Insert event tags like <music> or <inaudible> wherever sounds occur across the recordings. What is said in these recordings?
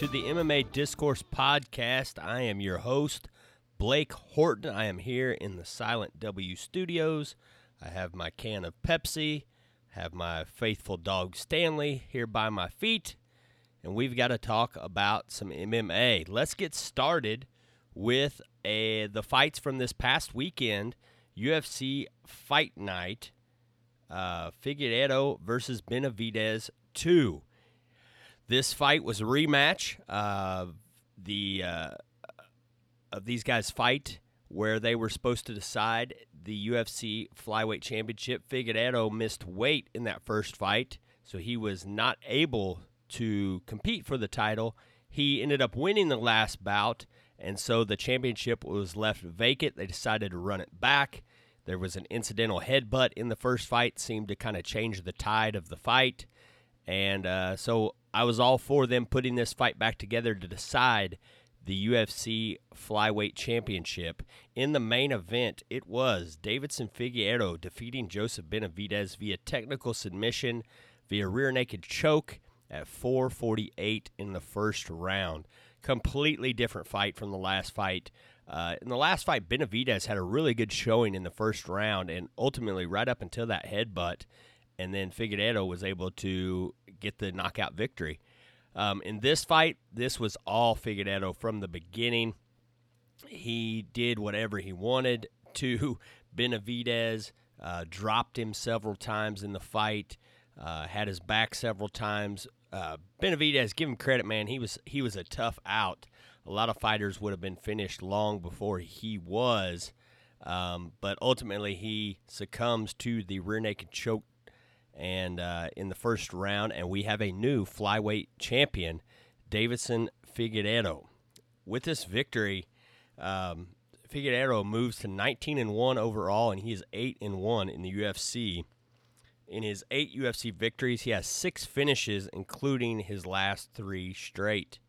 To the MMA Discourse Podcast. I am your host, Blake Horton. I am here in the Silent W studios. I have my can of Pepsi, have my faithful dog Stanley here by my feet, and we've got to talk about some MMA. Let's get started with a, the fights from this past weekend UFC Fight Night. Uh, Figueiredo versus Benavidez 2. This fight was a rematch of the uh, of these guys' fight where they were supposed to decide the UFC flyweight championship. Figueiredo missed weight in that first fight, so he was not able to compete for the title. He ended up winning the last bout, and so the championship was left vacant. They decided to run it back. There was an incidental headbutt in the first fight, seemed to kind of change the tide of the fight. And uh, so I was all for them putting this fight back together to decide the UFC Flyweight Championship. In the main event, it was Deiveson Figueiredo defeating Joseph Benavidez via technical submission via rear naked choke at 448 in the first round. Completely different fight from the last fight. Uh, in the last fight, Benavidez had a really good showing in the first round, and ultimately, right up until that headbutt, and then Figueiredo was able to get the knockout victory. Um, in this fight, this was all Figueiredo from the beginning. He did whatever he wanted to <laughs> Benavidez, uh, dropped him several times in the fight, uh, had his back several times. Uh, Benavidez, give him credit, man. He was he was a tough out. A lot of fighters would have been finished long before he was, um, but ultimately he succumbs to the rear naked choke and uh, in the first round, and we have a new flyweight champion, Deiveson Figueiredo. With this victory, um, Figueiredo moves to 19 and one overall, and he is eight and one in the UFC. In his eight UFC victories, he has six finishes, including his last three straight.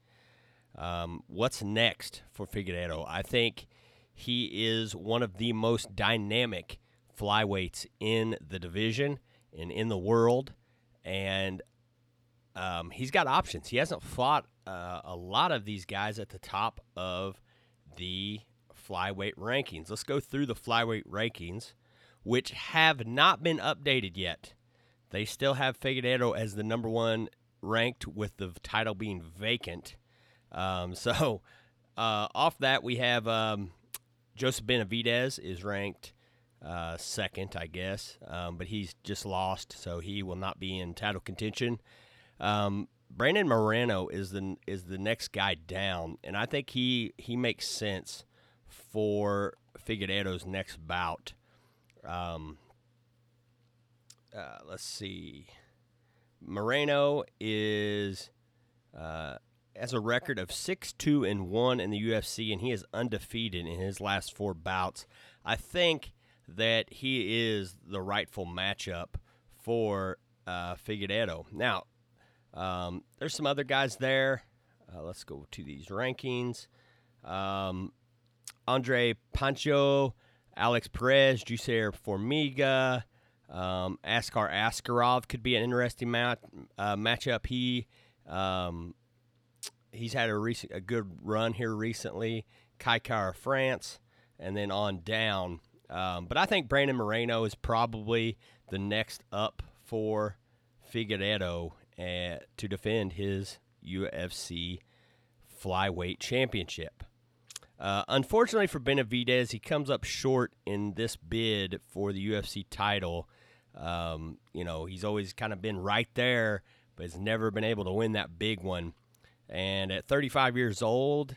Um, what's next for Figueiredo? I think he is one of the most dynamic flyweights in the division and in the world, and um, he's got options. He hasn't fought uh, a lot of these guys at the top of the flyweight rankings. Let's go through the flyweight rankings, which have not been updated yet. They still have Figueiredo as the number one ranked, with the title being vacant. Um, <laughs> so, uh, off that, we have um, Joseph Benavidez is ranked uh, second, I guess, um, but he's just lost, so he will not be in title contention. Um, Brandon Moreno is the is the next guy down, and I think he he makes sense for Figueiredo's next bout. Um, uh, let's see. Moreno is uh, has a record of six two and one in the UFC, and he is undefeated in his last four bouts. I think that he is the rightful matchup for uh, Figueiredo. Now, um, there's some other guys there. Uh, let's go to these rankings. Um, Andre Pancho, Alex Perez, Jussier Formiga, um, Askar Askarov could be an interesting mat, uh, matchup. He um, he's had a recent a good run here recently. Kai Kara France, and then on down. Um, but I think Brandon Moreno is probably the next up for Figueiredo uh, to defend his UFC flyweight championship. Uh, unfortunately for Benavidez, he comes up short in this bid for the UFC title. Um, you know, he's always kind of been right there, but has never been able to win that big one. And at 35 years old,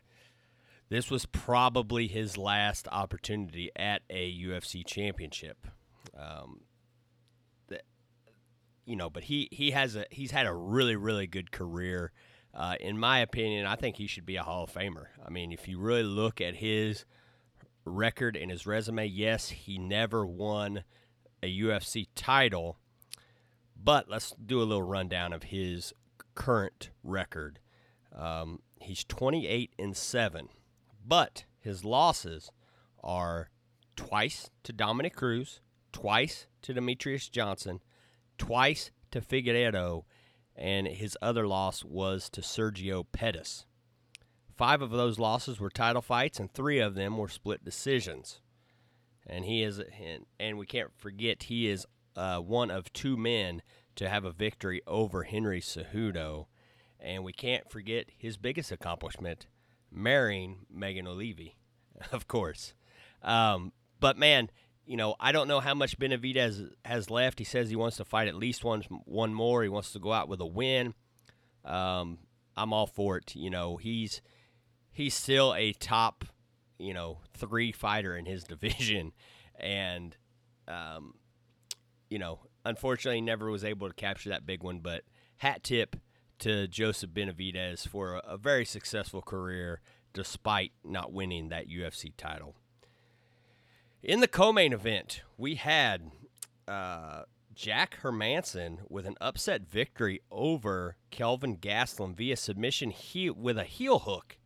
this was probably his last opportunity at a UFC championship. Um, you know, but he, he has a he's had a really really good career. Uh, in my opinion, I think he should be a Hall of Famer. I mean, if you really look at his record and his resume, yes, he never won a UFC title, but let's do a little rundown of his current record. Um, he's 28 and 7 but his losses are twice to Dominick Cruz, twice to Demetrious Johnson, twice to Figueiredo, and his other loss was to Sergio Pettis. Five of those losses were title fights, and three of them were split decisions. And he is, and we can't forget, he is uh, one of two men to have a victory over Henry Cejudo. And we can't forget his biggest accomplishment, marrying Megan Olivi, <laughs> of course. Um, but man, you know, I don't know how much Benavidez has left. He says he wants to fight at least one one more. He wants to go out with a win. Um, I'm all for it. You know, he's he's still a top, you know, three fighter in his <laughs> division, and um, you know, unfortunately, never was able to capture that big one. But hat tip to Joseph Benavidez for a, very successful career, despite not winning that UFC title. In the co-main event, we had uh, Jack Hermansson with an upset victory over Kelvin Gastelum via submission he- with a heel hook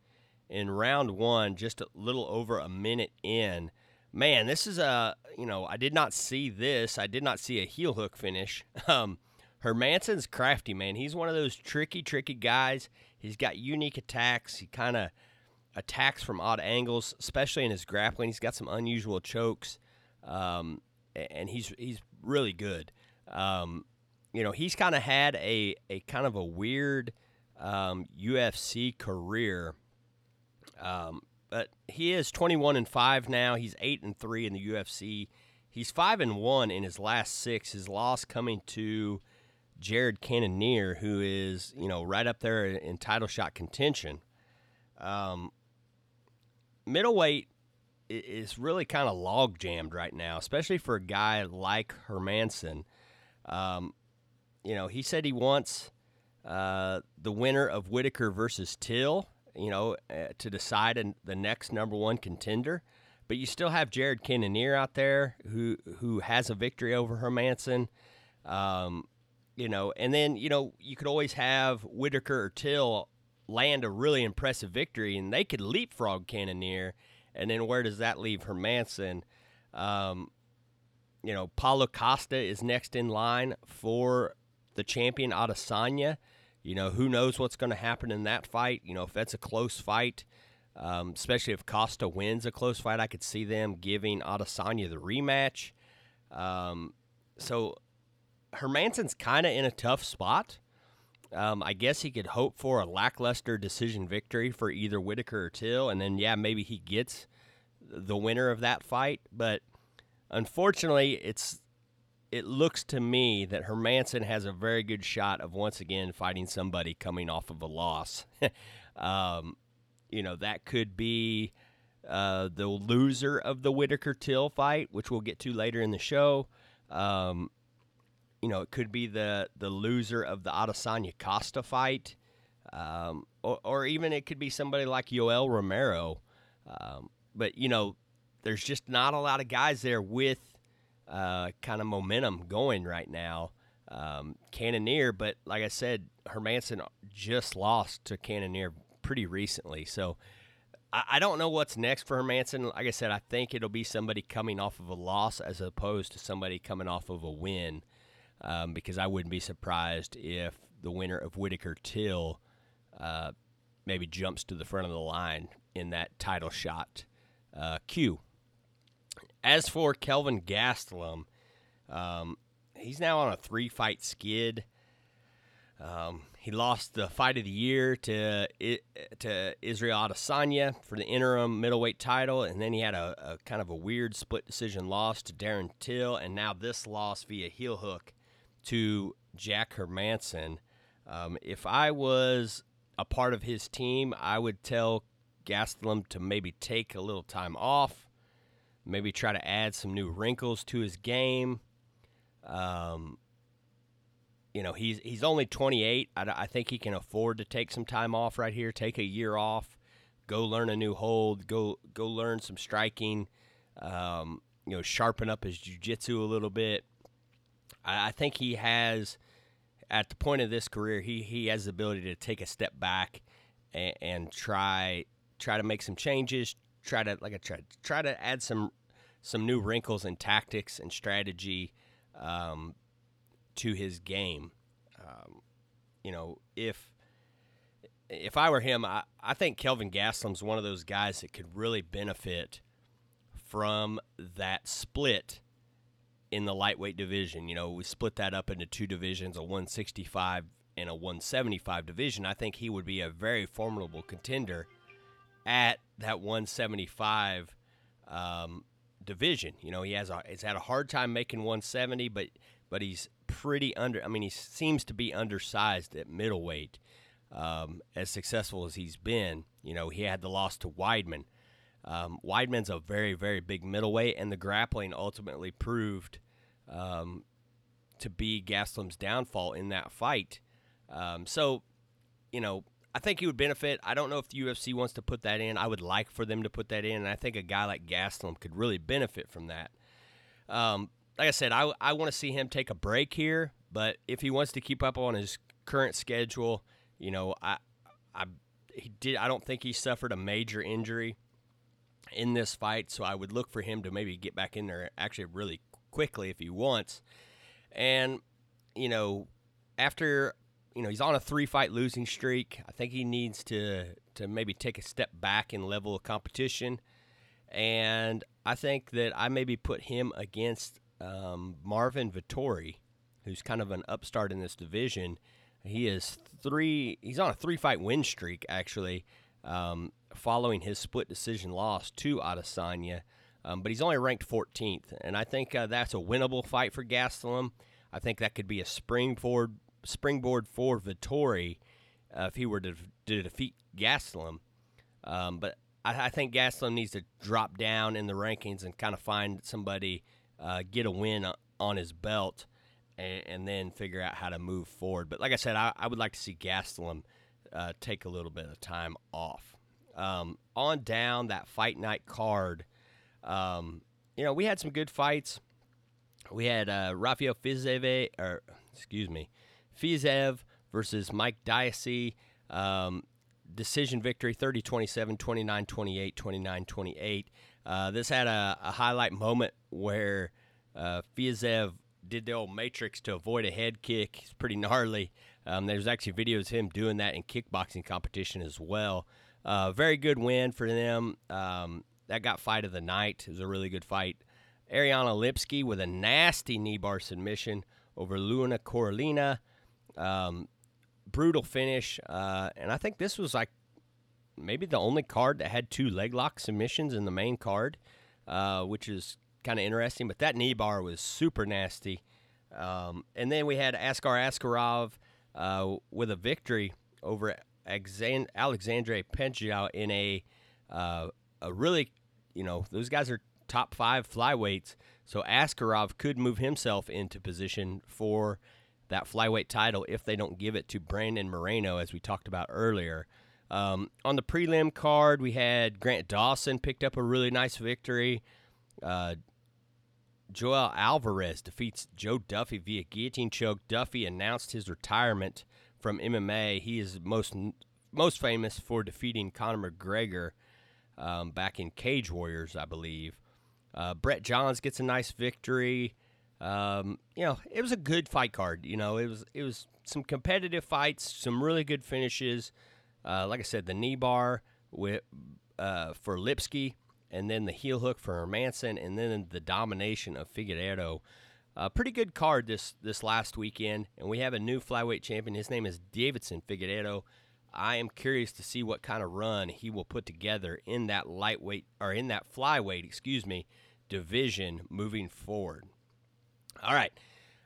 in round one, just a little over a minute in. Man, this is a you know I did not see this. I did not see a heel hook finish. <laughs> Um, Hermansson's crafty man. He's one of those tricky, tricky guys. He's got unique attacks. He kind of attacks from odd angles, especially in his grappling. He's got some unusual chokes, um, and he's he's really good. Um, you know, he's kind of had a a kind of a weird um, UFC career. Um, but he is 21 and 5 now. He's 8 and 3 in the UFC. He's 5 and 1 in his last 6. His loss coming to Jared Cannonier who is, you know, right up there in title shot contention. Um, middleweight is really kind of log jammed right now, especially for a guy like Hermansson. Um, you know, he said he wants uh, the winner of Whittaker versus Till, you know, uh, to decide the next number one contender. But you still have Jared Cannonier out there who who has a victory over Hermansson. Um, you know, and then you know you could always have Whittaker or Till land a really impressive victory, and they could leapfrog Cannonier. And then where does that leave Hermansson? Um, you know, Paulo Costa is next in line for the champion Adesanya. You know, who knows what's going to happen in that fight? You know, if that's a close fight, um, especially if Costa wins a close fight, I could see them giving Adesanya the rematch. Um, so Hermansson's kind of in a tough spot. Um, I guess he could hope for a lackluster decision victory for either Whittaker or Till, and then yeah, maybe he gets the winner of that fight. But unfortunately, it's it looks to me that Hermansson has a very good shot of once again fighting somebody coming off of a loss. <laughs> um, you know that could be uh, the loser of the Whittaker Till fight, which we'll get to later in the show. Um, you know, it could be the the loser of the Adesanya Costa fight, um, or, or, even it could be somebody like Yoel Romero. Um, but you know, there's just not a lot of guys there with uh, kind of momentum going right now. Um, Cannonier, but like I said, Hermansson just lost to Cannonier pretty recently, so. I don't know what's next for Hermansson. Like I said, I think it'll be somebody coming off of a loss as opposed to somebody coming off of a win um, because I wouldn't be surprised if the winner of Whittaker Till uh, maybe jumps to the front of the line in that title shot uh, queue. As for Kelvin Gastelum, um, he's now on a three fight skid. Um, he lost the fight of the year to to Israel Adesanya for the interim middleweight title, and then he had a, a, kind of a weird split decision loss to Darren Till, and now this loss via heel hook to Jack Hermansson. Um, if I was a part of his team, I would tell Gastelum to maybe take a little time off, maybe try to add some new wrinkles to his game. Um, you know, he's he's only 28. I, I think he can afford to take some time off right here, take a year off, go learn a new hold, go go learn some striking, um, you know, sharpen up his jiu-jitsu a little bit. I, think he has, at the point of this career, he he has the ability to take a step back and, and try try to make some changes. Try to like I try try to add some some new wrinkles and tactics and strategy um, to his game. Um, you know, if if I were him, I, I think Kelvin Gastelum's one of those guys that could really benefit from that split in the lightweight division. You know, we split that up into two divisions, a 165 and a 175 division. I think he would be a very formidable contender at that 175 um, division. You know, he has a he's had a hard time making 170, but but he's pretty under. I mean, he seems to be undersized at middleweight. Um, as successful as he's been, you know, he had the loss to Weidman. Um, Weidman's a very, very big middleweight, and the grappling ultimately proved um, to be Gastelum's downfall in that fight. Um, so, you know, I think he would benefit. I don't know if the UFC wants to put that in. I would like for them to put that in, and I think a guy like Gastelum could really benefit from that. Um, like I said, I, I want to see him take a break here, but if he wants to keep up on his current schedule, you know, I, I, he did. I don't think he suffered a major injury in this fight, so I would look for him to maybe get back in there actually really quickly if he wants. And you know, after you know he's on a three fight losing streak, I think he needs to to maybe take a step back in level of competition. And I think that I maybe put him against um, Marvin Vettori, who's kind of an upstart in this division. He is three. He's on a three-fight win streak actually, um, following his split decision loss to Adesanya. Um, but he's only ranked 14th, and I think uh, that's a winnable fight for Gastelum. I think that could be a springboard springboard for Vettori uh, if he were to, to defeat Gastelum. Um, but I, I, think Gastelum needs to drop down in the rankings and kind of find somebody, uh, get a win on his belt, and, and, then figure out how to move forward. But like I said, I, I would like to see Gastelum uh, take a little bit of time off. Um, on down that fight night card, um, you know, we had some good fights. We had uh, Rafael Fiziev, or excuse me, Fiziev versus Mike Diakiese. Um, decision victory 30 27, 29 28, 29 28. Uh, this had a, a, highlight moment where uh, Fiziev did the old matrix to avoid a head kick. It's pretty gnarly. Um, there's actually videos of him doing that in kickboxing competition as well. Uh, very good win for them. Um, that got fight of the night. It was a really good fight. Ariane Lipski with a nasty knee bar submission over Luana Carolina. Um, brutal finish. Uh, and I think this was like maybe the only card that had two leg lock submissions in the main card, uh, which is kind of interesting. But that knee bar was super nasty. Um, and then we had Askar Askarov uh, with a victory over Alexandre Pantoja in a uh, a really, you know, those guys are top five flyweights. So Askarov could move himself into position for that flyweight title if they don't give it to Brandon Moreno, as we talked about earlier. Um, on the prelim card, we had Grant Dawson picked up a really nice victory. Uh, Joel Alvarez defeats Joe Duffy via guillotine choke. Duffy announced his retirement from MMA. He is most most famous for defeating Conor McGregor um, back in Cage Warriors, I believe. Uh, Brett Johns gets a nice victory. Um, you know, it was a good fight card. You know, it was it was some competitive fights, some really good finishes. Uh, like I said, the knee bar with uh, for Lipski, and then the heel hook for Hermansson, and then the domination of Figueiredo. A pretty good card this this last weekend, and we have a new flyweight champion. His name is Deiveson Figueiredo. I am curious to see what kind of run he will put together in that lightweight or in that flyweight, excuse me, division moving forward. All right.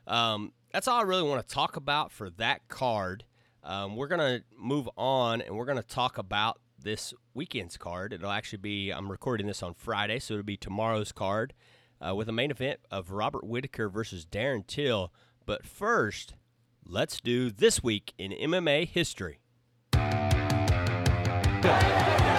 Um, that's all I really want to talk about for that card. Um, we're to move on and we're to talk about this weekend's card. It'll actually be, I'm recording this on Friday, so it'll be tomorrow's card uh, with a main event of Robert Whittaker versus Darren Till. But first, let's do This Week in MMA History. <laughs>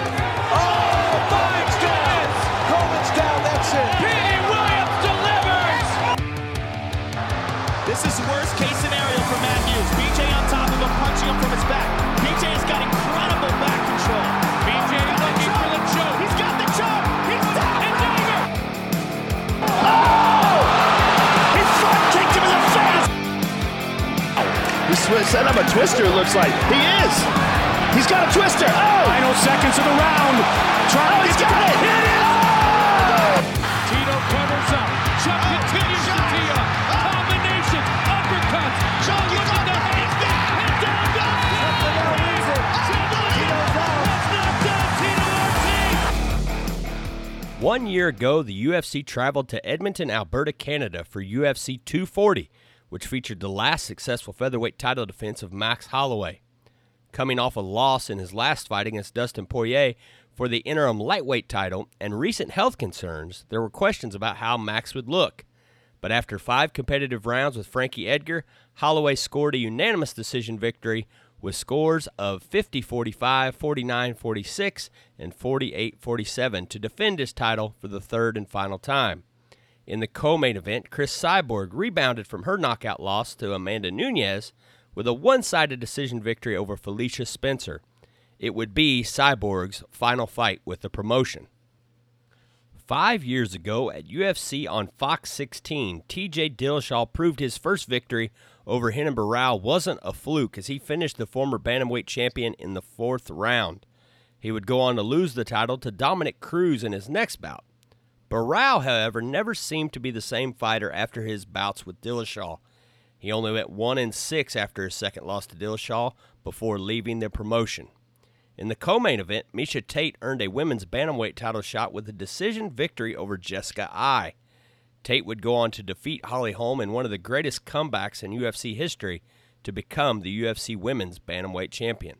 set up a twister, it looks like. He is. He's got a twister. Oh! Final seconds of the round. Trying oh, he's got it. Hit it. Oh! Tito covers up. Chuck continues to tee up. Combination. Uppercuts. Chuck look at the handstand. And down goes. One year ago, the UFC traveled to Edmonton, Alberta, Canada for UFC 240 which featured the last successful featherweight title defense of Max Holloway. Coming off a loss in his last fight against Dustin Poirier for the interim lightweight title and recent health concerns, there were questions about how Max would look. But after five competitive rounds with Frankie Edgar, Holloway scored a unanimous decision victory with scores of 50 45, 49 46, and 48 47 to defend his title for the third and final time. In the co main event, Chris Cyborg rebounded from her knockout loss to Amanda Nunes with a one sided decision victory over Felicia Spencer. It would be Cyborg's final fight with the promotion. Five years ago at UFC on Fox 16, TJ Dillashaw proved his first victory over Renan Barão wasn't a fluke as he finished the former bantamweight champion in the fourth round. He would go on to lose the title to Dominick Cruz in his next bout. Barão, however, never seemed to be the same fighter after his bouts with Dillashaw. He only went 1 and 6 after his second loss to Dillashaw before leaving the promotion. In the co-main event, Miesha Tate earned a women's bantamweight title shot with a decision victory over Jessica Eye. Tate would go on to defeat Holly Holm in one of the greatest comebacks in UFC history to become the UFC Women's Bantamweight Champion.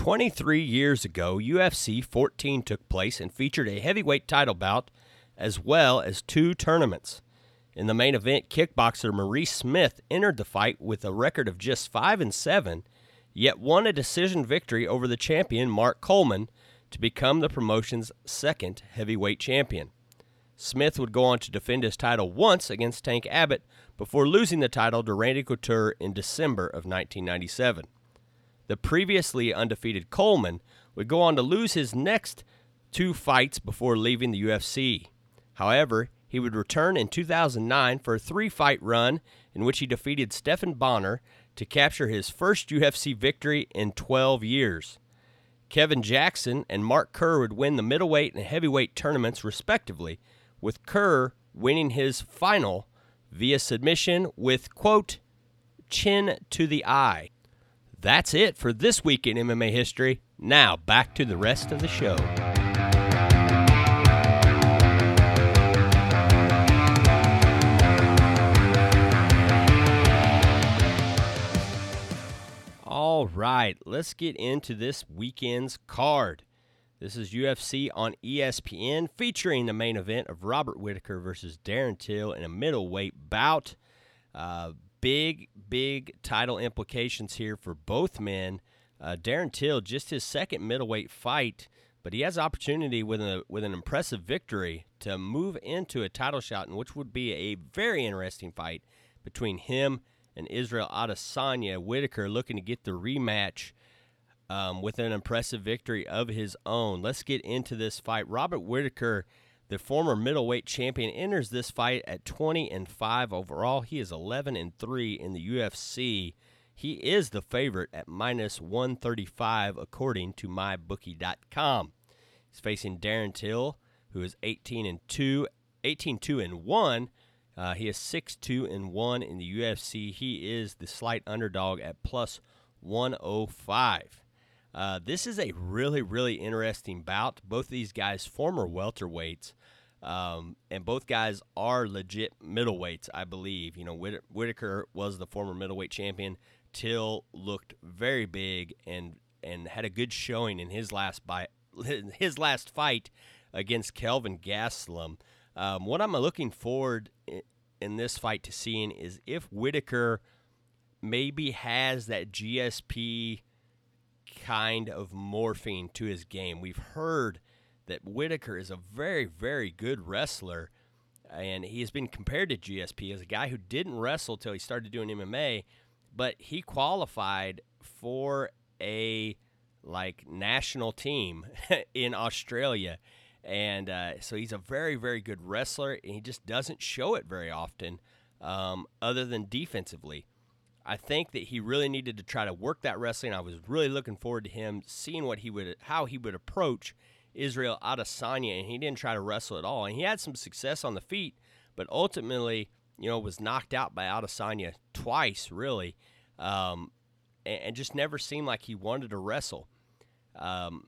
23 years ago, UFC 14 took place and featured a heavyweight title bout as well as two tournaments. In the main event, kickboxer Maurice Smith entered the fight with a record of just 5 and 7, yet won a decision victory over the champion Mark Coleman to become the promotion's second heavyweight champion. Smith would go on to defend his title once against Tank Abbott before losing the title to Randy Couture in December of 1997. The previously undefeated Coleman would go on to lose his next two fights before leaving the UFC. However, he would return in 2009 for a three fight run in which he defeated Stephan Bonnar to capture his first UFC victory in 12 years. Kevin Jackson and Mark Kerr would win the middleweight and heavyweight tournaments respectively, with Kerr winning his final via submission with, quote, chin to the eye. That's it for this week in MMA history. Now, back to the rest of the show. All right, let's get into this weekend's card. This is UFC on ESPN featuring the main event of Robert Whittaker versus Darren Till in a middleweight bout. Uh, big, big title implications here for both men. Uh, Darren Till, just his second middleweight fight, but he has opportunity with a with an impressive victory to move into a title shot, in which would be a very interesting fight between him and Israel Adesanya. Whittaker looking to get the rematch um, with an impressive victory of his own. Let's get into this fight. Robert Whittaker the former middleweight champion enters this fight at 20 and 5 overall. He is 11 and 3 in the UFC. He is the favorite at minus 135 according to mybookie.com. He's facing Darren Till, who is 18 and 2, 18 2 and 1. Uh, he is 6 2 and 1 in the UFC. He is the slight underdog at plus 105. Uh, this is a really, really interesting bout. Both of these guys, former welterweights, um, and both guys are legit middleweights, I believe. You know, Whit- Whittaker was the former middleweight champion. Till looked very big and and had a good showing in his last by <laughs> his last fight against Kelvin Gastelum. Um, what I'm looking forward in, this fight to seeing is if Whittaker maybe has that GSP kind of morphing to his game. We've heard that Whittaker is a very, very good wrestler, and he has been compared to GSP as a guy who didn't wrestle till he started doing MMA, but he qualified for a like national team <laughs> in Australia. And uh, so he's a very, very good wrestler, and he just doesn't show it very often, um, other than defensively. I think that he really needed to try to work that wrestling. I was really looking forward to him seeing what he would, how he would approach Israel Adesanya, and he didn't try to wrestle at all. And he had some success on the feet, but ultimately, you know, was knocked out by Adesanya twice, really, um, and, and, just never seemed like he wanted to wrestle. Um,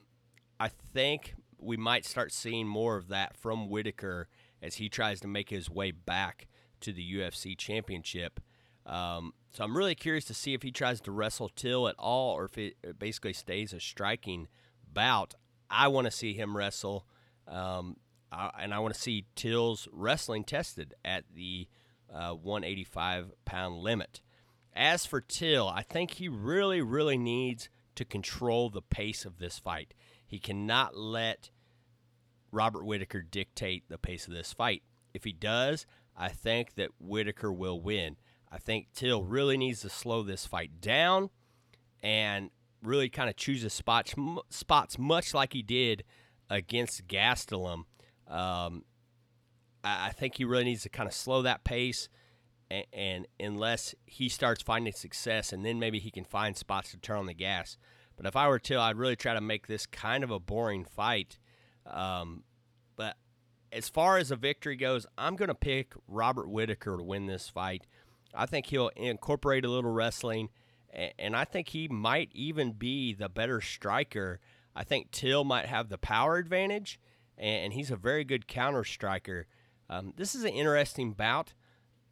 I think we might start seeing more of that from Whittaker as he tries to make his way back to the UFC championship. Um, so I'm really curious to see if he tries to wrestle Till at all or if it basically stays a striking bout. I want to see him wrestle, um, and I want to see Till's wrestling tested at the uh, 185 pound limit. As for Till, I think he really, really needs to control the pace of this fight. He cannot let Robert Whittaker dictate the pace of this fight. If he does, I think that Whittaker will win. I think Till really needs to slow this fight down and really kind of choose his spots, spots much like he did against Gastelum. Um, I, I, think he really needs to kind of slow that pace, and, and, unless he starts finding success, and then maybe he can find spots to turn on the gas. But if I were to, I'd really try to make this kind of a boring fight. Um, but as far as a victory goes, I'm going to pick Robert Whittaker to win this fight. I think he'll incorporate a little wrestling, and I think he might even be the better striker. I think Till might have the power advantage, and he's a very good counter striker. Um, this is an interesting bout.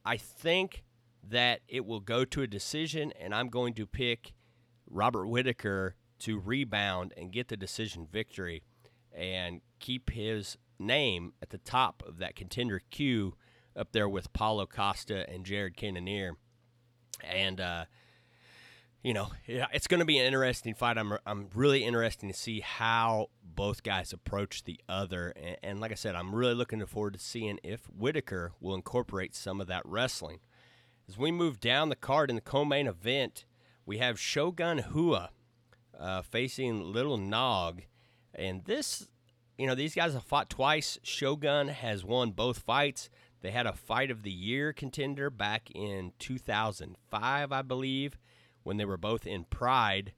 I think that it will go to a decision, and I'm going to pick Robert Whittaker to rebound and get the decision victory and keep his name at the top of that contender queue up there with Paulo Costa and Jared Cannonier. And, uh, you know, it's going to be an interesting fight. I'm, I'm really interested to see how both guys approach the other. And, and, like I said, I'm really looking forward to seeing if Whittaker will incorporate some of that wrestling. As we move down the card in the co main event, we have Shogun Rua uh, facing Little Nog. And this, you know, these guys have fought twice. Shogun has won both fights. They had a fight of the year contender back in 2005, I believe, when they were both in Pride.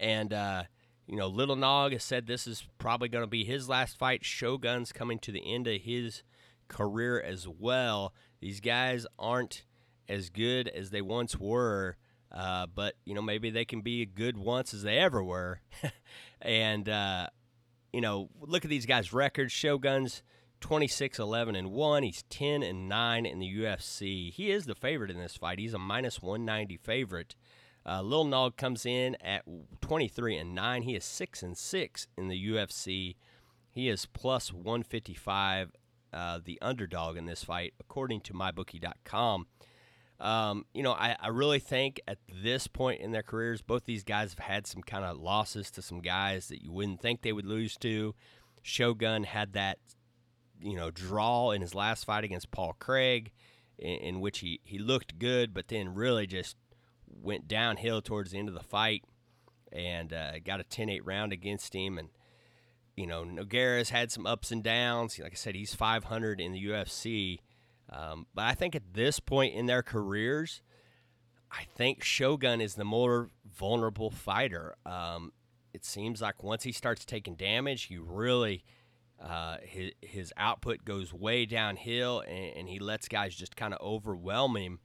And, uh, you know, Little Nog has said this is probably going to be his last fight. Shogun's coming to the end of his career as well. These guys aren't as good as they once were, uh, but, you know, maybe they can be good once as they ever were. <laughs> and, uh, you know, look at these guys' records. Shogun's 26 11 and 1 he's 10 and 9 in the ufc he is the favorite in this fight. He's a minus 190 favorite. Uh, lil nog comes in at 23 and 9 he is 6 and 6 in the ufc he is plus 155 uh, the underdog in this fight according to mybookie.com um, you know I, I really think at this point in their careers both these guys have had some kind of losses to some guys that you wouldn't think they would lose to. Shogun had that you know, draw in his last fight against Paul Craig, in, in, which he, he looked good, but then really just went downhill towards the end of the fight and uh, got a 10 8 round against him. And, you know, Nogueira's had some ups and downs. Like I said, he's 500 in the UFC. Um, but I think at this point in their careers, I think Shogun is the more vulnerable fighter. Um, it seems like once he starts taking damage, he really uh, his, his output goes way downhill, and, and he lets guys just kind of overwhelm him.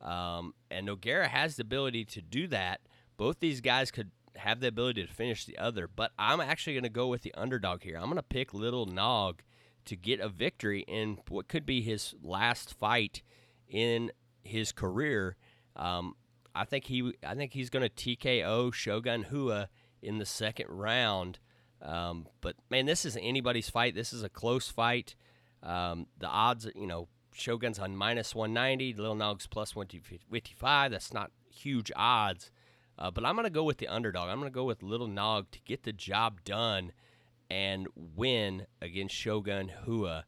Um, and Nogueira has the ability to do that. Both these guys could have the ability to finish the other, but I'm actually going to go with the underdog here. I'm going to pick Little Nog to get a victory in what could be his last fight in his career. Um, I think he, I think he's going to TKO Shogun Rua in the second round. Um, but man, this isn't anybody's fight. This is a close fight. Um, the odds, you know, Shogun's on minus 190, Little Nog's plus 155. That's not huge odds. Uh, but I'm going to go with the underdog. I'm going to go with Little Nog to get the job done and win against Shogun Rua,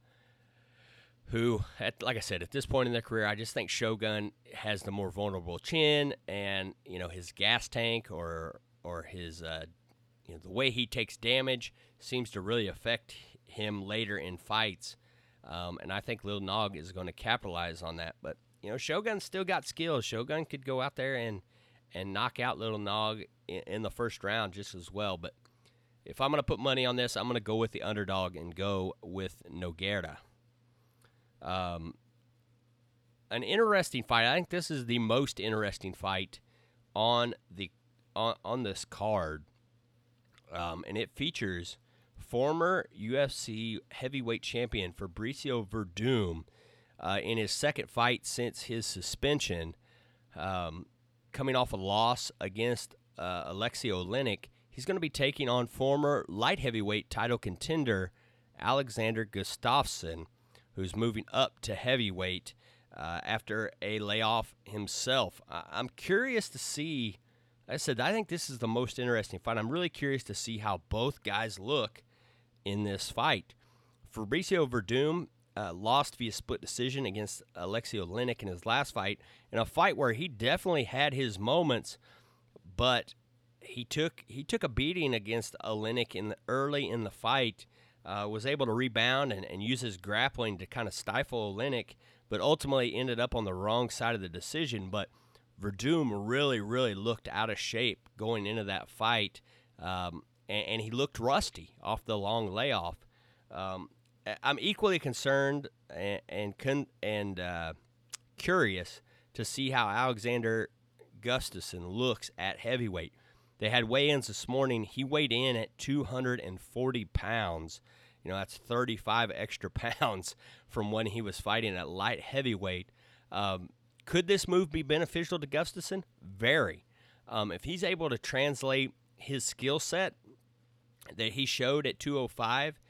who, at, like I said, at this point in their career, I just think Shogun has the more vulnerable chin, and you know his gas tank or or his uh, you know, the way he takes damage seems to really affect him later in fights. Um, and I think Lil Nog is going to capitalize on that. But you know, Shogun's still got skills. Shogun could go out there and and knock out Little Nog in, in the first round just as well. But if I'm going to put money on this, I'm going to go with the underdog and go with Nogueira. Um, an interesting fight. I think this is the most interesting fight on the on, on this card, um, and it features former UFC heavyweight champion Fabricio Werdum uh, in his second fight since his suspension, um, coming off a loss against uh, Alexei Oleinik. He's going to be taking on former light heavyweight title contender Alexander Gustafsson, who's moving up to heavyweight uh, after a layoff himself. I- I'm curious to see. I said I think this is the most interesting fight. I'm really curious to see how both guys look in this fight. Fabricio Werdum uh, lost via split decision against Alexei Oleinik in his last fight, in a fight where he definitely had his moments, but he took he took a beating against Oleinik in the, early in the fight. Uh, was able to rebound and, and use his grappling to kind of stifle Oleinik, but ultimately ended up on the wrong side of the decision. But Werdum really, really looked out of shape going into that fight, um, and, and, he looked rusty off the long layoff. Um, I'm equally concerned and and, and uh, curious to see how Alexander Gustafsson looks at heavyweight. They had weigh-ins this morning. He weighed in at 240 pounds. You know, that's 35 <laughs> extra pounds from when he was fighting at light heavyweight. Um, could this move be beneficial to Gustafsson? Very. Um, if he's able to translate his skill set that he showed at 205,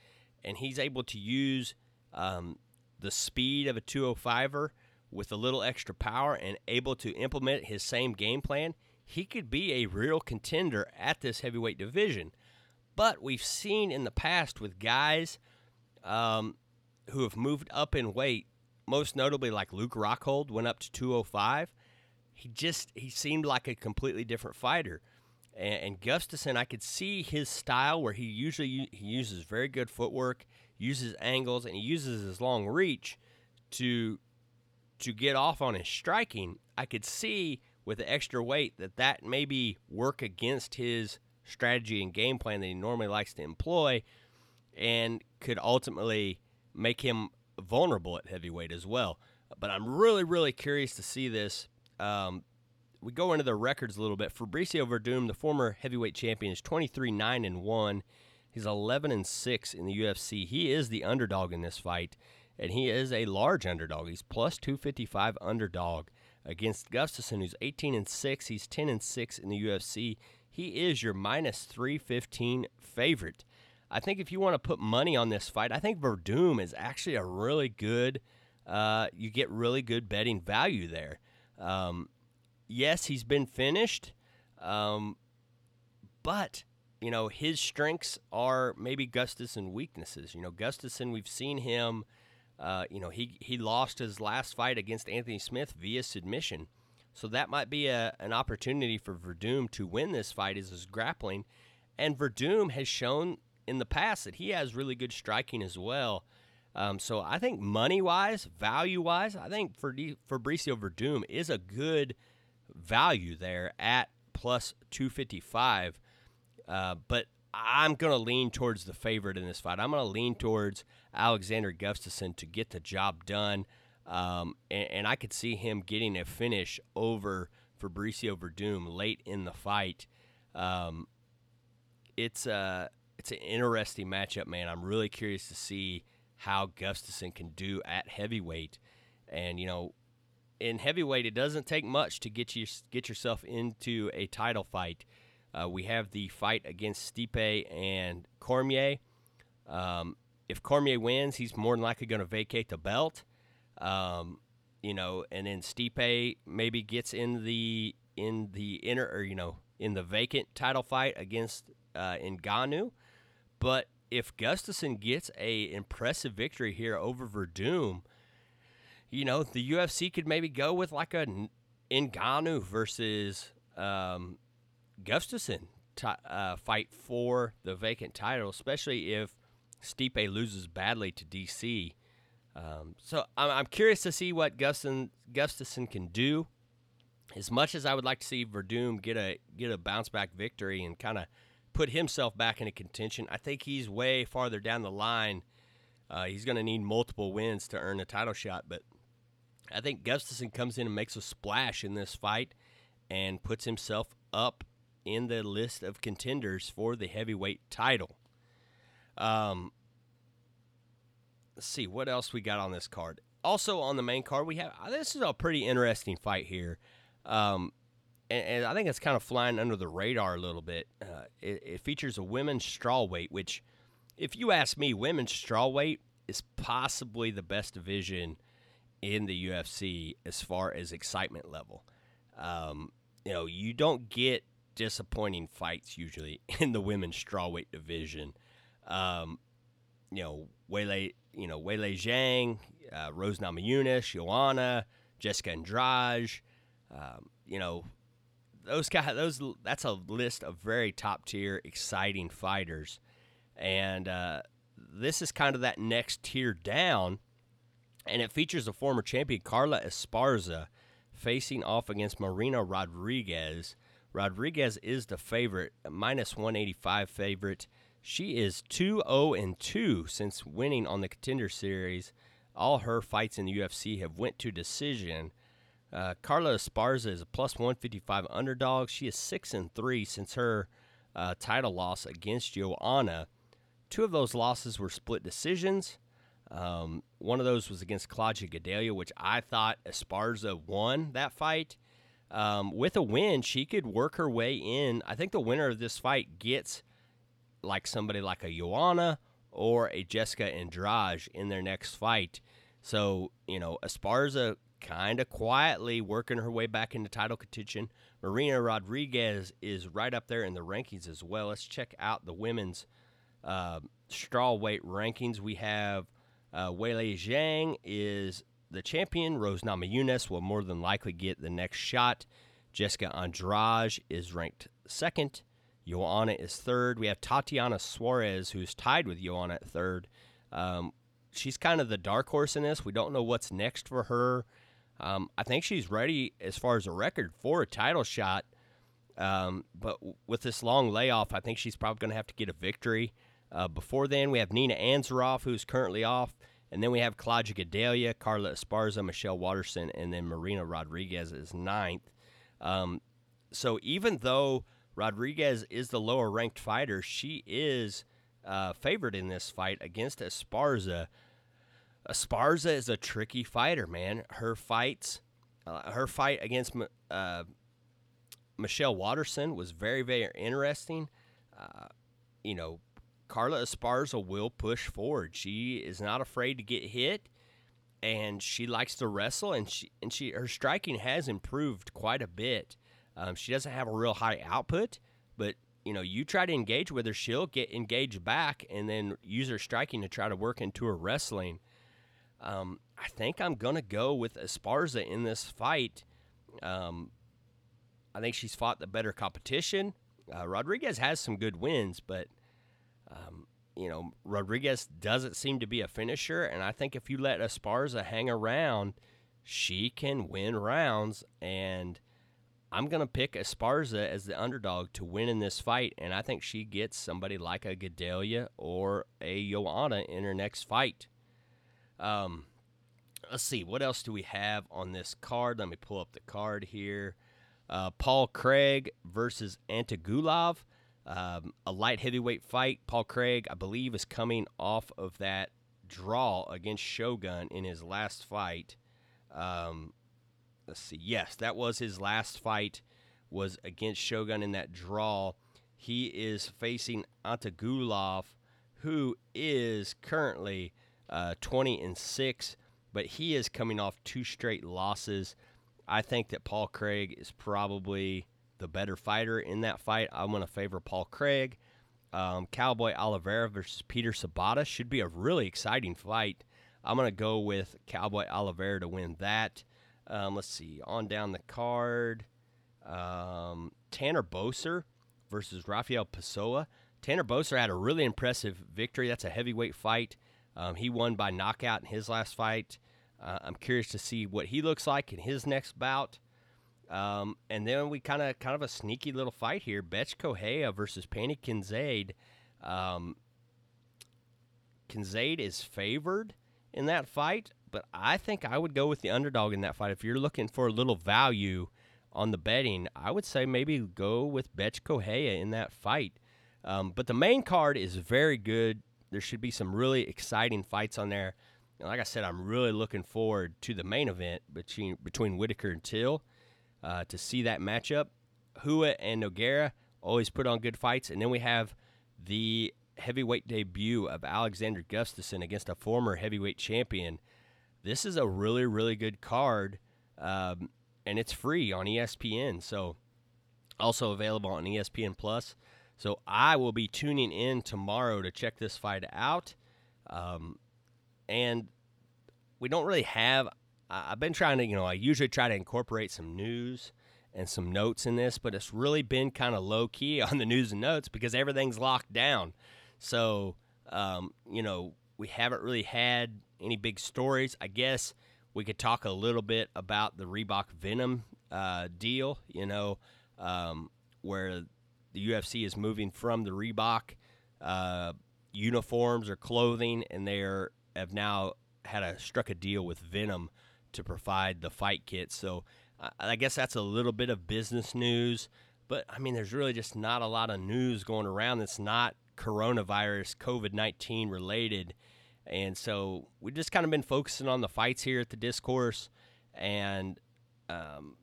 and he's able to use um, the speed of a 205er with a little extra power and able to implement his same game plan, he could be a real contender at this heavyweight division. But we've seen in the past with guys um, who have moved up in weight, most notably like Luke Rockhold went up to 205. He just he seemed like a completely different fighter. And, and Gustafsson, I could see his style where he usually he uses very good footwork, uses angles, and he uses his long reach to to get off on his striking. I could see with the extra weight that that maybe work against his strategy and game plan that he normally likes to employ and could ultimately make him vulnerable at heavyweight as well. But I'm really, really curious to see this. Um, we go into the records a little bit. Fabricio Werdum, the former heavyweight champion, is 23 9 and 1. He's 11 and 6 in the UFC. He is the underdog in this fight, and he is a large underdog. He's plus 255 underdog against Gustafsson, who's 18 and 6. He's 10 and 6 in the UFC. He is your minus 315 favorite. I think if you want to put money on this fight, I think Werdum is actually a really good. Uh, you get really good betting value there. Um, yes, he's been finished, um, but you know his strengths are maybe Gustafsson weaknesses. You know, Gustafsson, we've seen him. Uh, you know, he he lost his last fight against Anthony Smith via submission, so that might be a, an opportunity for Werdum to win this fight. Is his grappling, and Werdum has shown in the past that he has really good striking as well. Um, so I think money wise, value wise, I think for Fabricio Werdum is a good value there at plus 255. Uh, but I'm going to lean towards the favorite in this fight. I'm going to lean towards Alexander Gustafsson to get the job done. Um, and, and, I could see him getting a finish over Fabricio Werdum late in the fight. Um, it's a it's an interesting matchup, man. I'm really curious to see how Gustafsson can do at heavyweight. And you know, in heavyweight, it doesn't take much to get you get yourself into a title fight. Uh, we have the fight against Stipe and Cormier. Um, if Cormier wins, he's more than likely going to vacate the belt. Um, you know, and then Stipe maybe gets in the in the inner or you know in the vacant title fight against uh, Ngannou. But if Gustafsson gets a impressive victory here over Werdum, you know, the UFC could maybe go with like a Ngannou versus um, Gustafsson t- uh, fight for the vacant title, especially if Stipe loses badly to DC. Um, so I'm, I'm curious to see what Gustin, Gustafsson can do. As much as I would like to see Werdum get a get a bounce back victory and kind of put himself back into contention, I think he's way farther down the line. Uh, he's going to need multiple wins to earn a title shot, but I think Gustafsson comes in and makes a splash in this fight and puts himself up in the list of contenders for the heavyweight title. Um, let's see what else we got on this card. Also on the main card, we have this is a pretty interesting fight here, um, and, and, I think it's kind of flying under the radar a little bit. Uh, it, it, features a women's strawweight, which, if you ask me, women's strawweight is possibly the best division in the UFC as far as excitement level. Um, you know, you don't get disappointing fights usually <laughs> in the women's strawweight division. Um, you know, Weili, you know, Weili Zhang, uh, Rose Namajunas, Joanna, Jessica Andrade, um, you know, those guys, those that's a list of very top tier, exciting fighters, and uh, this is kind of that next tier down, and it features a former champion Carla Esparza facing off against Marina Rodriguez. Rodriguez is the favorite, minus 185 favorite. She is 2 0 and 2 since winning on the Contender Series. All her fights in the UFC have went to decision. Uh, Carla Esparza is a plus 155 underdog. She is 6 and 3 since her uh, title loss against Joanna. Two of those losses were split decisions. Um, one of those was against Claudia Gadelha, which I thought Esparza won that fight. Um, with a win, she could work her way in. I think the winner of this fight gets like somebody like a Joanna or a Jessica Andrade in their next fight. So, you know, Esparza kind of quietly working her way back into title contention. Marina Rodriguez is right up there in the rankings as well. Let's check out the women's uh, strawweight rankings. We have uh, Weili Zhang is the champion. Rose Namajunas will more than likely get the next shot. Jessica Andrade is ranked second. Joanna is third. We have Tatiana Suarez, who's tied with Joanna at third. Um, she's kind of the dark horse in this. We don't know what's next for her. Um, I think she's ready as far as a record for a title shot. Um, but with this long layoff, I think she's probably going to have to get a victory. Uh, before then, we have Nina Ansaroff, who's currently off. And then we have Claudia Gadelha, Carla Esparza, Michelle Waterson, and then Marina Rodriguez is ninth. Um, so even though Rodriguez is the lower ranked fighter. She is uh, favored in this fight against Esparza. Esparza is a tricky fighter, man. Her fights, uh, her fight against uh, Michelle Waterson was very, very interesting. Uh, you know, Carla Esparza will push forward. She is not afraid to get hit, and she likes to wrestle. and she and she her striking has improved quite a bit. Um, she doesn't have a real high output, but you know, you try to engage with her, she'll get engaged back and then use her striking to try to work into her wrestling. Um, I think I'm gonna go with Esparza in this fight. Um, I think she's fought the better competition. Uh, Rodriguez has some good wins, but um, you know Rodriguez doesn't seem to be a finisher, and I think if you let Esparza hang around, she can win rounds and I'm going to pick Esparza as the underdog to win in this fight, and I think she gets somebody like a Gadelha or a Joanna in her next fight. Um, let's see, what else do we have on this card? Let me pull up the card here. Uh, Paul Craig versus Antigulov, um, a light heavyweight fight. Paul Craig, I believe, is coming off of that draw against Shogun in his last fight. Um, let's see. Yes, that was his last fight was against Shogun in that draw. He is facing Antigulov, who is currently uh, 20 and 6, but he is coming off two straight losses. I think that Paul Craig is probably the better fighter in that fight. I'm going to favor Paul Craig. Um, Cowboy Oliveira versus Peter Sobotta should be a really exciting fight. I'm going to go with Cowboy Oliveira to win that. Um, let's see, on down the card, um, Tanner Boser versus Rafael Pessoa. Tanner Boser had a really impressive victory. That's a heavyweight fight. Um, he won by knockout in his last fight. Uh, I'm curious to see what he looks like in his next bout. Um, and then we kind of kind of a sneaky little fight here: Bethe Correia versus Pannie Kianzad. Um, is favored in that fight, but I think I would go with the underdog in that fight. If you're looking for a little value on the betting, I would say maybe go with Bethe Correia in that fight. Um, but the main card is very good. There should be some really exciting fights on there. And like I said, I'm really looking forward to the main event between between Whittaker and Till uh, to see that matchup. Rua and Nogueira always put on good fights, and then we have the heavyweight debut of Alexander Gustafsson against a former heavyweight champion. This is a really, really good card, um, and it's free on ESPN. So, also available on ESPN Plus. So, I will be tuning in tomorrow to check this fight out. Um, and we don't really have. I've been trying to, you know, I usually try to incorporate some news and some notes in this, but it's really been kind of low key <laughs> on the news and notes because everything's locked down. So, um, you know, we haven't really had any big stories. I guess we could talk a little bit about the Reebok Venum uh, deal, you know, um, where the UFC is moving from the Reebok uh, uniforms or clothing, and they are, have now had a struck a deal with Venum to provide the fight kits. So I guess that's a little bit of business news. But I mean, there's really just not a lot of news going around that's not coronavirus, COVID 19 related. And so we've just kind of been focusing on the fights here at the discourse. And um,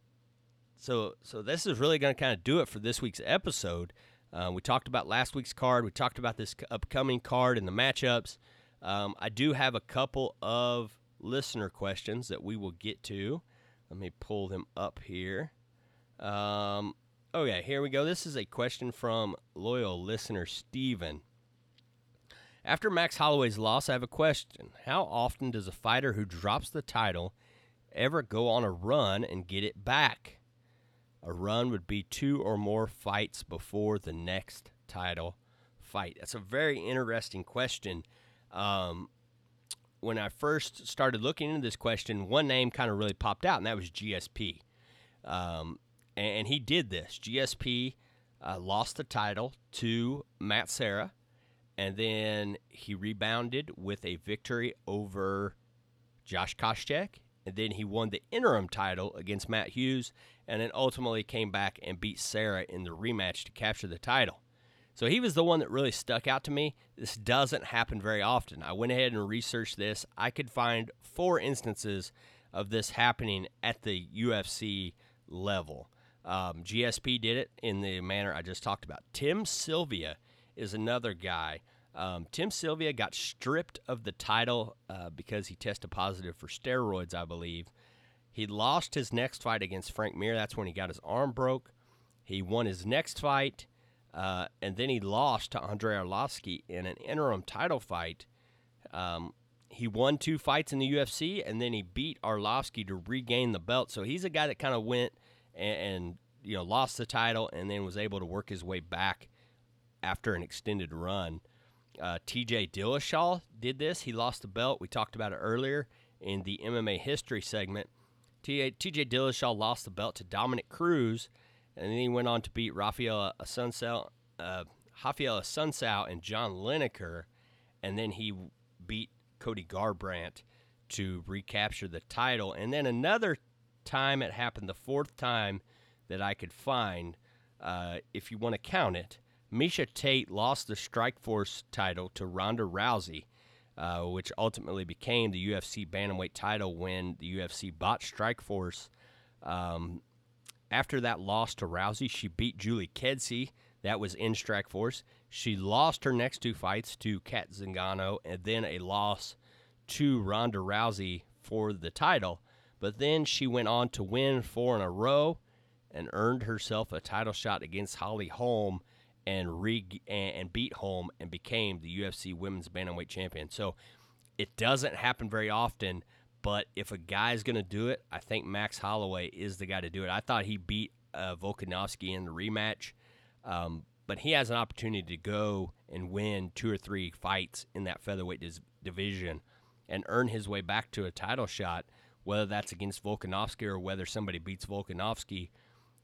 so, so this is really going to kind of do it for this week's episode. Uh, we talked about last week's card. We talked about this upcoming card and the matchups. Um, I do have a couple of listener questions that we will get to. Let me pull them up here. Um, okay, here we go. This is a question from loyal listener Steven. After Max Holloway's loss, I have a question. How often does a fighter who drops the title ever go on a run and get it back? A run would be two or more fights before the next title fight. That's a very interesting question. Um, when I first started looking into this question, one name kind of really popped out, and that was GSP. Um, and, he did this. GSP uh, lost the title to Matt Serra, and then he rebounded with a victory over Josh Koscheck, and then he won the interim title against Matt Hughes, and then ultimately came back and beat Serra in the rematch to capture the title. So he was the one that really stuck out to me. This doesn't happen very often. I went ahead and researched this. I could find four instances of this happening at the UFC level. Um, GSP did it in the manner I just talked about. Tim Sylvia is another guy. Um, Tim Sylvia got stripped of the title uh, because he tested positive for steroids, I believe. He lost his next fight against Frank Mir. That's when he got his arm broke. He won his next fight. Uh, and then he lost to Andrei Arlovsky in an interim title fight. Um, he won two fights in the UFC, and then he beat Arlovsky to regain the belt. So he's a guy that kind of went and, and, you know lost the title, and then was able to work his way back after an extended run. Uh, T.J. Dillashaw did this. He lost the belt. We talked about it earlier in the MMA history segment. T.J. Dillashaw lost the belt to Dominick Cruz and then he went on to beat Rafael Assunção, uh, Rafael and John Lineker, and then he beat Cody Garbrandt to recapture the title. And then another time it happened, the fourth time that I could find, uh, if you want to count it, Miesha Tate lost the Strikeforce title to Ronda Rousey, uh, which ultimately became the UFC bantamweight title when the UFC bought Strikeforce. Um, after that loss to Rousey, she beat Julie Kedzie. That was in Strikeforce. She lost her next two fights to Cat Zingano and then a loss to Ronda Rousey for the title. But then she went on to win four in a row and earned herself a title shot against Holly Holm and re- and beat Holm and became the UFC Women's Bantamweight Champion. So it doesn't happen very often but if a guy's going to do it, I think Max Holloway is the guy to do it. I thought he beat uh, Volkanovski in the rematch, um, but he has an opportunity to go and win two or three fights in that featherweight dis- division and earn his way back to a title shot, whether that's against Volkanovski or whether somebody beats Volkanovski.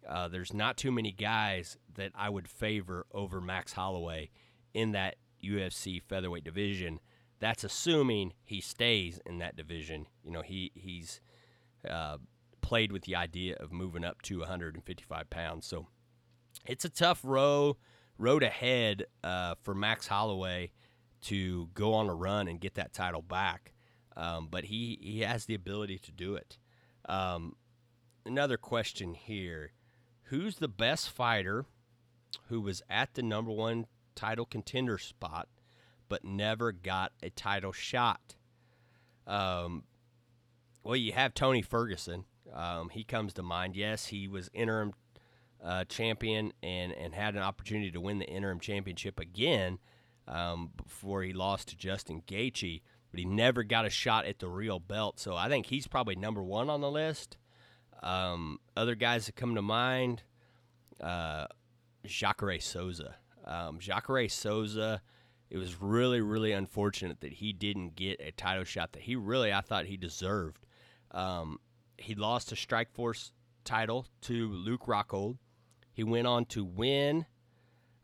Uh, there's not too many guys that I would favor over Max Holloway in that UFC featherweight division. That's assuming he stays in that division. You know, he he's uh, played with the idea of moving up to 155 pounds. So it's a tough row road ahead uh, for Max Holloway to go on a run and get that title back. Um, but he, he has the ability to do it. Um, another question here Who's the best fighter who was at the number one title contender spot but never got a title shot? Um, well, you have Tony Ferguson. Um, he comes to mind. Yes, he was interim uh, champion and, and had an opportunity to win the interim championship again um, before he lost to Justin Gaethje, but he never got a shot at the real belt. So I think he's probably number one on the list. Um, other guys that come to mind, uh, Jacare Souza. Um, Jacare Souza, it was really, really unfortunate that he didn't get a title shot that he really, I thought he deserved. Um, he lost a Strikeforce title to Luke Rockhold. He went on to win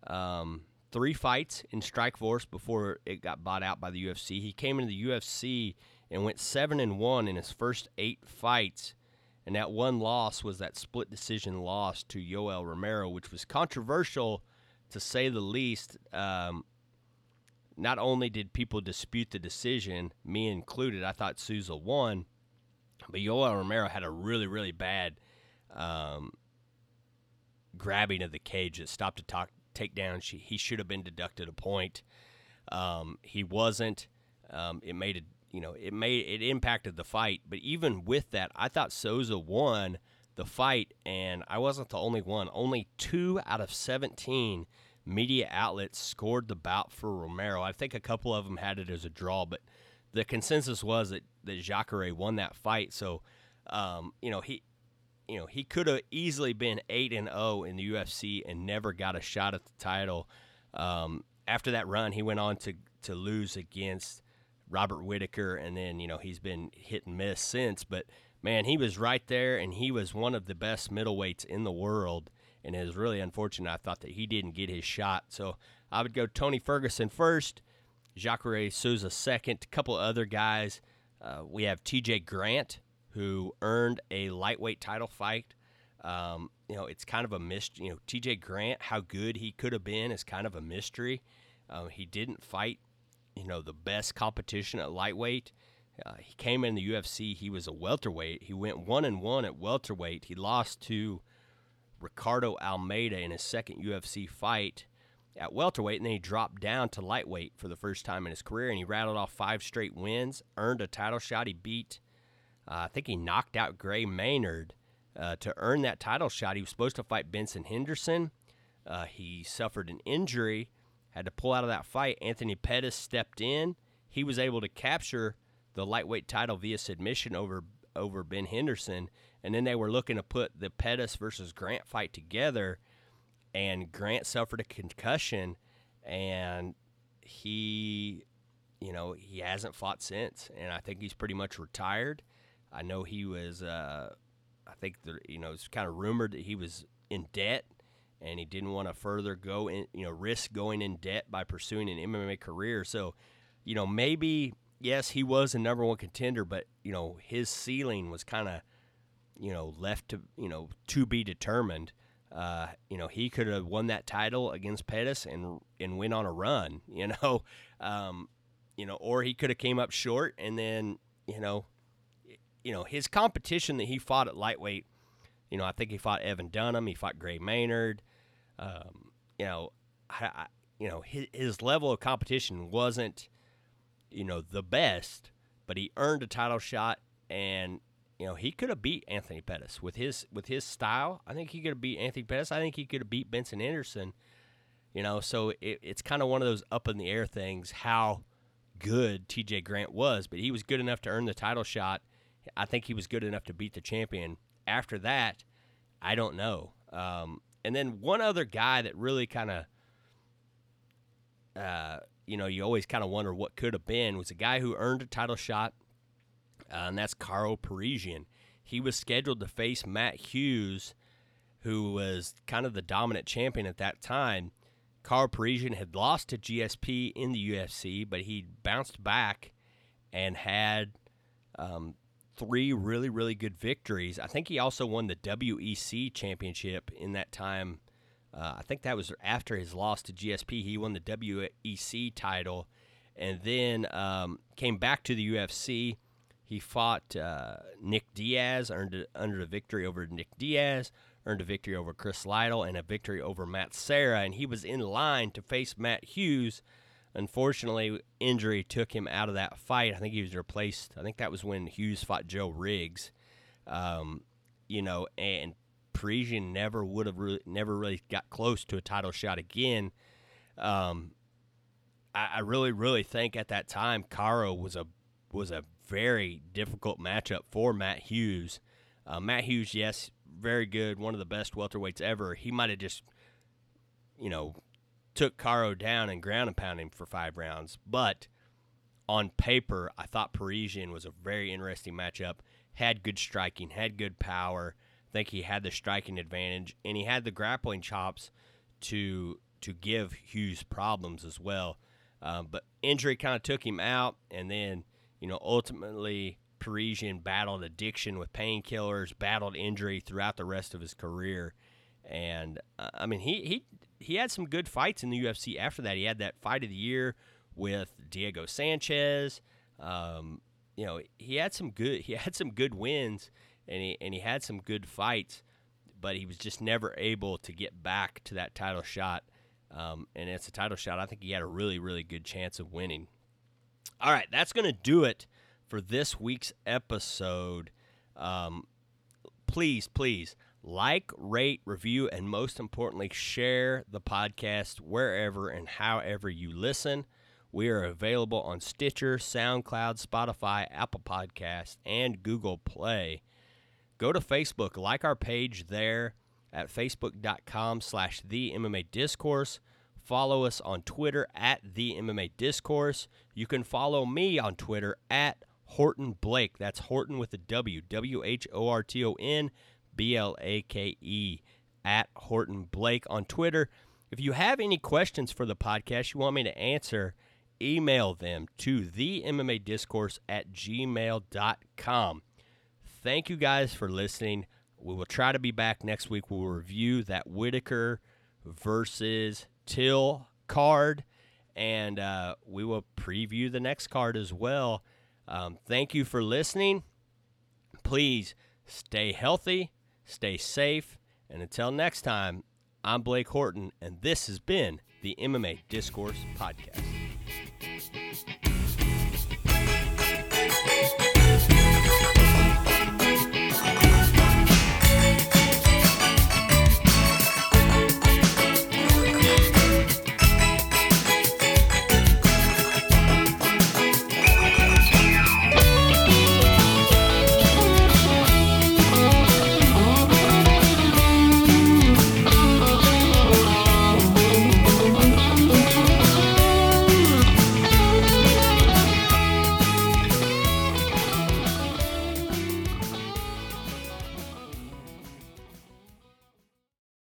um, three fights in Strikeforce before it got bought out by the UFC. He came into the UFC and went seven and one in his first eight fights, and that one loss was that split decision loss to Yoel Romero, which was controversial to say the least. Um, not only did people dispute the decision, me included, I thought Souza won, but Yoel Romero had a really, really bad um, grabbing of the cage that stopped a talk, takedown. She, he should have been deducted a point. Um, he wasn't. Um, it made you know, it made it impacted the fight. But even with that, I thought Souza won the fight, and I wasn't the only one. Only two out of seventeen media outlets scored the bout for Romero. I think a couple of them had it as a draw, but the consensus was that that Jacare won that fight. So, um, you know, he you know, he could have easily been eight and zero oh in the UFC and never got a shot at the title. Um, after that run, he went on to to lose against Robert Whittaker, and then you know he's been hit and miss since. But man, he was right there, and he was one of the best middleweights in the world. And it was really unfortunate. I thought that he didn't get his shot, so I would go Tony Ferguson first, Jacare Souza second, a couple other guys. Uh, we have T.J. Grant, who earned a lightweight title fight. Um, you know, it's kind of a mystery. You know, T.J. Grant, how good he could have been is kind of a mystery. Uh, he didn't fight, you know, the best competition at lightweight. Uh, he came in the UFC. He was a welterweight. He went one and one at welterweight. He lost to Ricardo Almeida in his second UFC fight at welterweight, and then he dropped down to lightweight for the first time in his career. And he rattled off five straight wins, earned a title shot. He beat uh, I think he knocked out Gray Maynard uh, to earn that title shot. He was supposed to fight Benson Henderson. Uh, he suffered an injury, had to pull out of that fight. Anthony Pettis stepped in. He was able to capture the lightweight title via submission over over Ben Henderson, and then they were looking to put the Pettis versus Grant fight together, and Grant suffered a concussion, and he, you know, he hasn't fought since, and I think he's pretty much retired. I know he was. Uh, I think the, you know it's kind of rumored that he was in debt and he didn't want to further go in, you know, risk going in debt by pursuing an MMA career. So, you know, maybe yes, he was a number one contender, but you know, his ceiling was kind of, you know, left to you know to be determined. Uh, you know, he could have won that title against Pettis and and went on a run. <laughs> You know, um, you know, or he could have came up short and then you know you know, his competition that he fought at lightweight, you know, I think he fought Evan Dunham, he fought Gray Maynard. Um, you know, I, I, you know, his, his level of competition wasn't, you know, the best, but he earned a title shot, and you know, he could have beat Anthony Pettis with his with his style. I think he could have beat Anthony Pettis. I think he could have beat Benson Anderson. You know, so it, it's kind of one of those up in the air things. How good T.J. Grant was, but he was good enough to earn the title shot I think he was good enough to beat the champion. After that, I don't know. Um, and then one other guy that really kind of uh, you know, you always kind of wonder what could have been, was a guy who earned a title shot, uh, and that's Karo Parisyan. He was scheduled to face Matt Hughes, who was kind of the dominant champion at that time. Karo Parisyan had lost to GSP in the UFC, but he bounced back and had um, three really, really good victories. I think he also won the WEC championship in that time. Uh, I think that was after his loss to GSP. He won the WEC title and then um, came back to the UFC. He fought uh, Nick Diaz, earned a, earned a victory over Nick Diaz, earned a victory over Chris Lytle, and a victory over Matt Serra. And he was in line to face Matt Hughes Unfortunately, injury took him out of that fight. I think he was replaced. I think that was when Hughes fought Joe Riggs. Um, you know, and Parisyan never would have really, never really got close to a title shot again. Um, I, I, really, really think at that time Karo was a was a very difficult matchup for Matt Hughes. Uh, Matt Hughes, yes, very good, one of the best welterweights ever. He might have just, you know, took Karo down and ground and pound him for five rounds. But on paper, I thought Parisyan was a very interesting matchup. Had good striking, had good power. I think he had the striking advantage, and he had the grappling chops to to give Hughes problems as well. Um, but injury kind of took him out, and then you know ultimately Parisyan battled addiction with painkillers, battled injury throughout the rest of his career, and uh, I mean he he he had some good fights in the UFC after that. He had that fight of the year with Diego Sanchez. Um, you know, he had some good <laughs> he had some good wins and he and he had some good fights, but he was just never able to get back to that title shot. Um, and it's a title shot. I think he had a really really good chance of winning. All right, that's going to do it for this week's episode. Um, please, please like, rate, review, and most importantly, share the podcast wherever and however you listen. We are available on Stitcher, SoundCloud, Spotify, Apple Podcasts, and Google Play. Go to Facebook, like our page there at facebook.com slash the MMA Discourse. Follow us on Twitter at the MMA Discourse. You can follow me on Twitter at Whorton Blake. That's Horton with a W, W H O R T O N. B L A K E, at Whorton Blake on Twitter. If you have any questions for the podcast you want me to answer, email them to the MMA discourse at gmail.com. Thank you guys for listening. We will try to be back next week. We'll review that Whittaker versus Till card, and uh, we will preview the next card as well. Um, thank you for listening. Please stay healthy Stay safe. And until next time, I'm Blake Whorton, and this has been the MMA Discourse Podcast.